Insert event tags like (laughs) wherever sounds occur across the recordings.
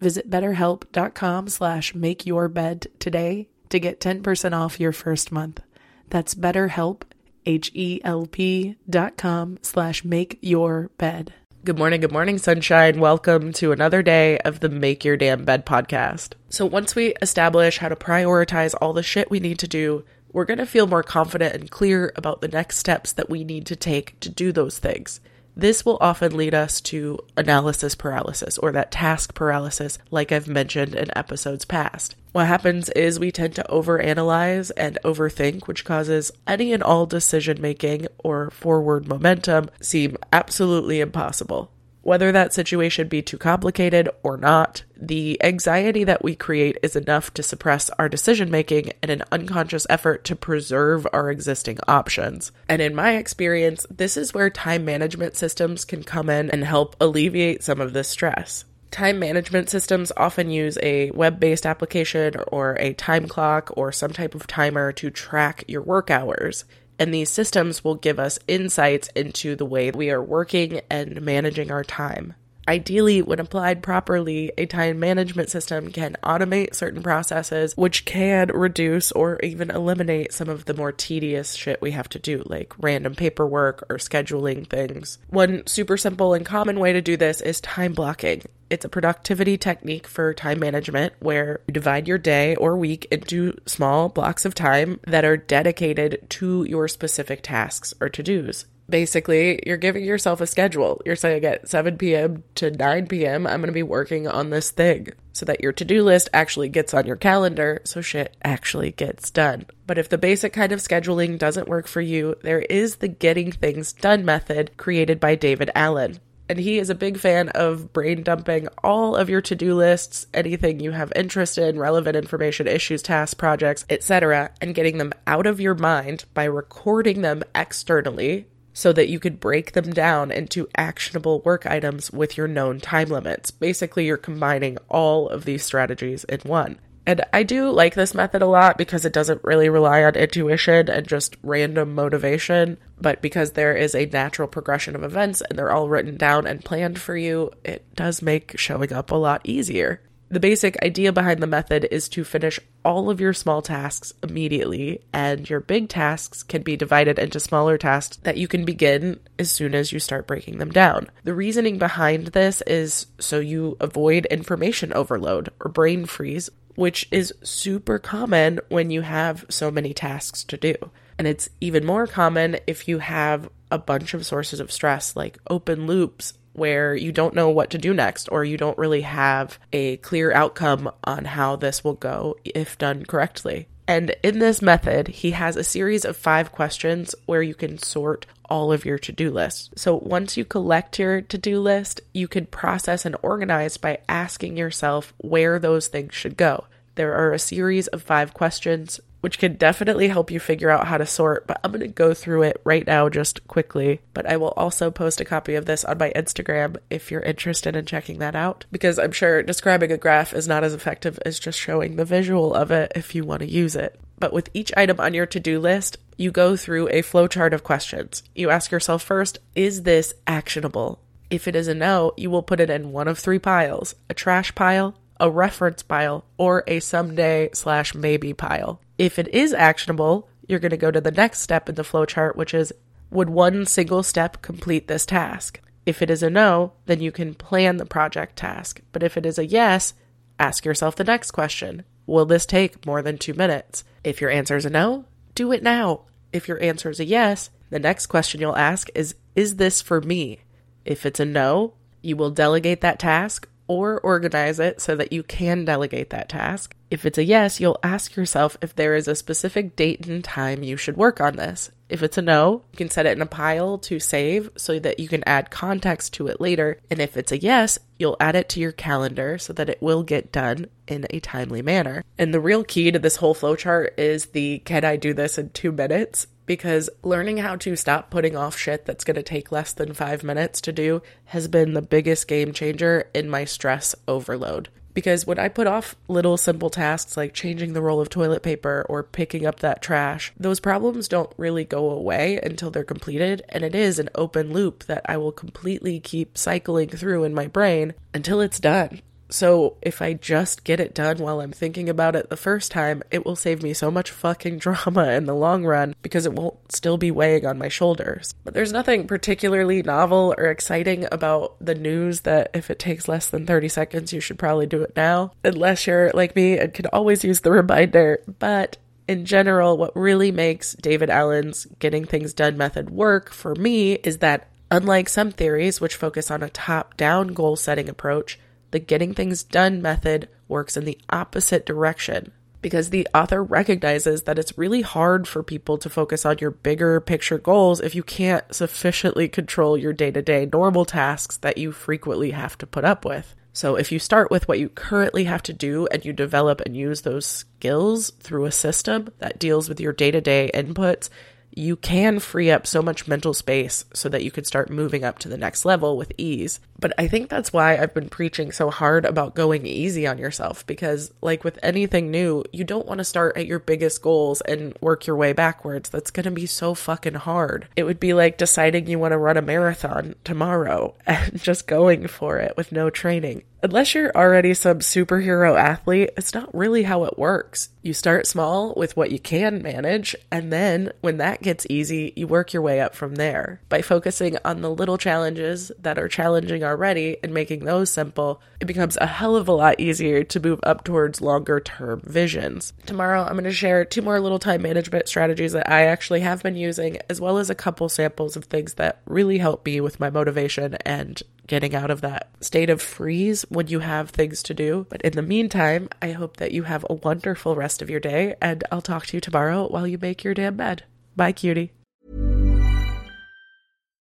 Visit betterhelp.com slash make your bed today to get 10% off your first month. That's betterhelp, H-E-L-P dot com slash make your bed. Good morning, good morning, sunshine. Welcome to another day of the Make Your Damn Bed podcast. So once we establish how to prioritize all the shit we need to do, we're going to feel more confident and clear about the next steps that we need to take to do those things. This will often lead us to analysis paralysis or that task paralysis, like I've mentioned in episodes past. What happens is we tend to overanalyze and overthink, which causes any and all decision making or forward momentum seem absolutely impossible. Whether that situation be too complicated or not, the anxiety that we create is enough to suppress our decision making in an unconscious effort to preserve our existing options. And in my experience, this is where time management systems can come in and help alleviate some of this stress. Time management systems often use a web based application or a time clock or some type of timer to track your work hours and these systems will give us insights into the way we are working and managing our time. Ideally, when applied properly, a time management system can automate certain processes, which can reduce or even eliminate some of the more tedious shit we have to do, like random paperwork or scheduling things. One super simple and common way to do this is time blocking. It's a productivity technique for time management where you divide your day or week into small blocks of time that are dedicated to your specific tasks or to dos basically you're giving yourself a schedule. You're saying at 7 p.m. to 9 p.m., I'm going to be working on this thing so that your to do list actually gets on your calendar so shit actually gets done. But if the basic kind of scheduling doesn't work for you, there is the getting things done method created by David Allen. And he is a big fan of brain dumping all of your to do lists, anything you have interest in, relevant information, issues, tasks, projects, etc., and getting them out of your mind by recording them externally so that you could break them down into actionable work items with your known time limits. Basically, you're combining all of these strategies in one. And I do like this method a lot because it doesn't really rely on intuition and just random motivation, but because there is a natural progression of events and they're all written down and planned for you, it does make showing up a lot easier. The basic idea behind the method is to finish all of your small tasks immediately, and your big tasks can be divided into smaller tasks that you can begin as soon as you start breaking them down. The reasoning behind this is so you avoid information overload or brain freeze, which is super common when you have so many tasks to do. And it's even more common if you have a bunch of sources of stress like open loops where you don't know what to do next or you don't really have a clear outcome on how this will go if done correctly. And in this method, he has a series of five questions where you can sort all of your to do list. So once you collect your to do list, you can process and organize by asking yourself where those things should go. There are a series of five questions which can definitely help you figure out how to sort, but I'm going to go through it right now just quickly. But I will also post a copy of this on my Instagram if you're interested in checking that out, because I'm sure describing a graph is not as effective as just showing the visual of it if you want to use it. But with each item on your to do list, you go through a flowchart of questions. You ask yourself first, is this actionable? If it is a no, you will put it in one of three piles a trash pile, a reference pile, or a someday slash maybe pile. If it is actionable, you're going to go to the next step in the flowchart, which is would one single step complete this task? If it is a no, then you can plan the project task. But if it is a yes, ask yourself the next question Will this take more than two minutes? If your answer is a no, do it now. If your answer is a yes, the next question you'll ask is Is this for me? If it's a no, you will delegate that task or organize it so that you can delegate that task. If it's a yes, you'll ask yourself if there is a specific date and time you should work on this. If it's a no, you can set it in a pile to save so that you can add context to it later. And if it's a yes, you'll add it to your calendar so that it will get done in a timely manner. And the real key to this whole flowchart is the can I do this in two minutes? because learning how to stop putting off shit that's to take less than five minutes to do has been the biggest game changer in my stress overload. Because when I put off little simple tasks like changing the roll of toilet paper or picking up that trash, those problems don't really go away until they're completed, and it is an open loop that I will completely keep cycling through in my brain until it's done. So if I just get it done while I'm thinking about it the first time, it will save me so much fucking (laughs) drama in the long run because it won't still be weighing on my shoulders. But there's nothing particularly novel or exciting about the news that if it takes less than 30 seconds, you should probably do it now. Unless you're like me and can always use the (laughs) reminder. But in general, what really makes David Allen's getting things done method work for me is that unlike some theories which focus on a top down goal setting approach, the getting things done method works in the opposite direction because the author recognizes that it's really hard for people to focus on your bigger picture goals if you can't sufficiently control your day to day normal tasks that you frequently have to put up with. So, if you start with what you currently have to do and you develop and use those skills through a system that deals with your day to day inputs, you can free up so much mental space so that you can start moving up to the next level with ease. But I think that's why I've been preaching so hard about going easy on yourself because, like with anything new, you don't want to start at your biggest goals and work your way backwards. That's going to be so fucking hard. It would be like deciding you want to run a marathon tomorrow (laughs) and just going for it with no training. Unless you're already some superhero athlete, it's not really how it works. You start small with what you can manage, and then when that gets easy, you work your way up from there. By focusing on the little challenges that are challenging already and making those simple, it becomes a hell of a lot easier to move up towards longer term visions. Tomorrow, I'm going to share two more little time management strategies that I actually have been using, as well as a couple samples of things that really help me with my motivation and getting out of that state of freeze when you have things to do. But in the meantime, I hope that you have a wonderful rest of your day, and I'll talk to you tomorrow while you make your damn bed. Bye, cutie.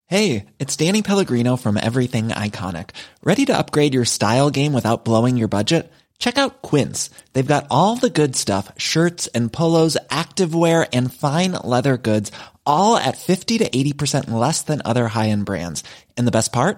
Hey, it's Danny Pellegrino from Everything Iconic. Ready to upgrade your style game without blowing your budget? Check out Quince. They've got all the good stuff shirts and polos, activewear, and fine leather goods, all at 50 to 80% less than other high end brands. And the best part?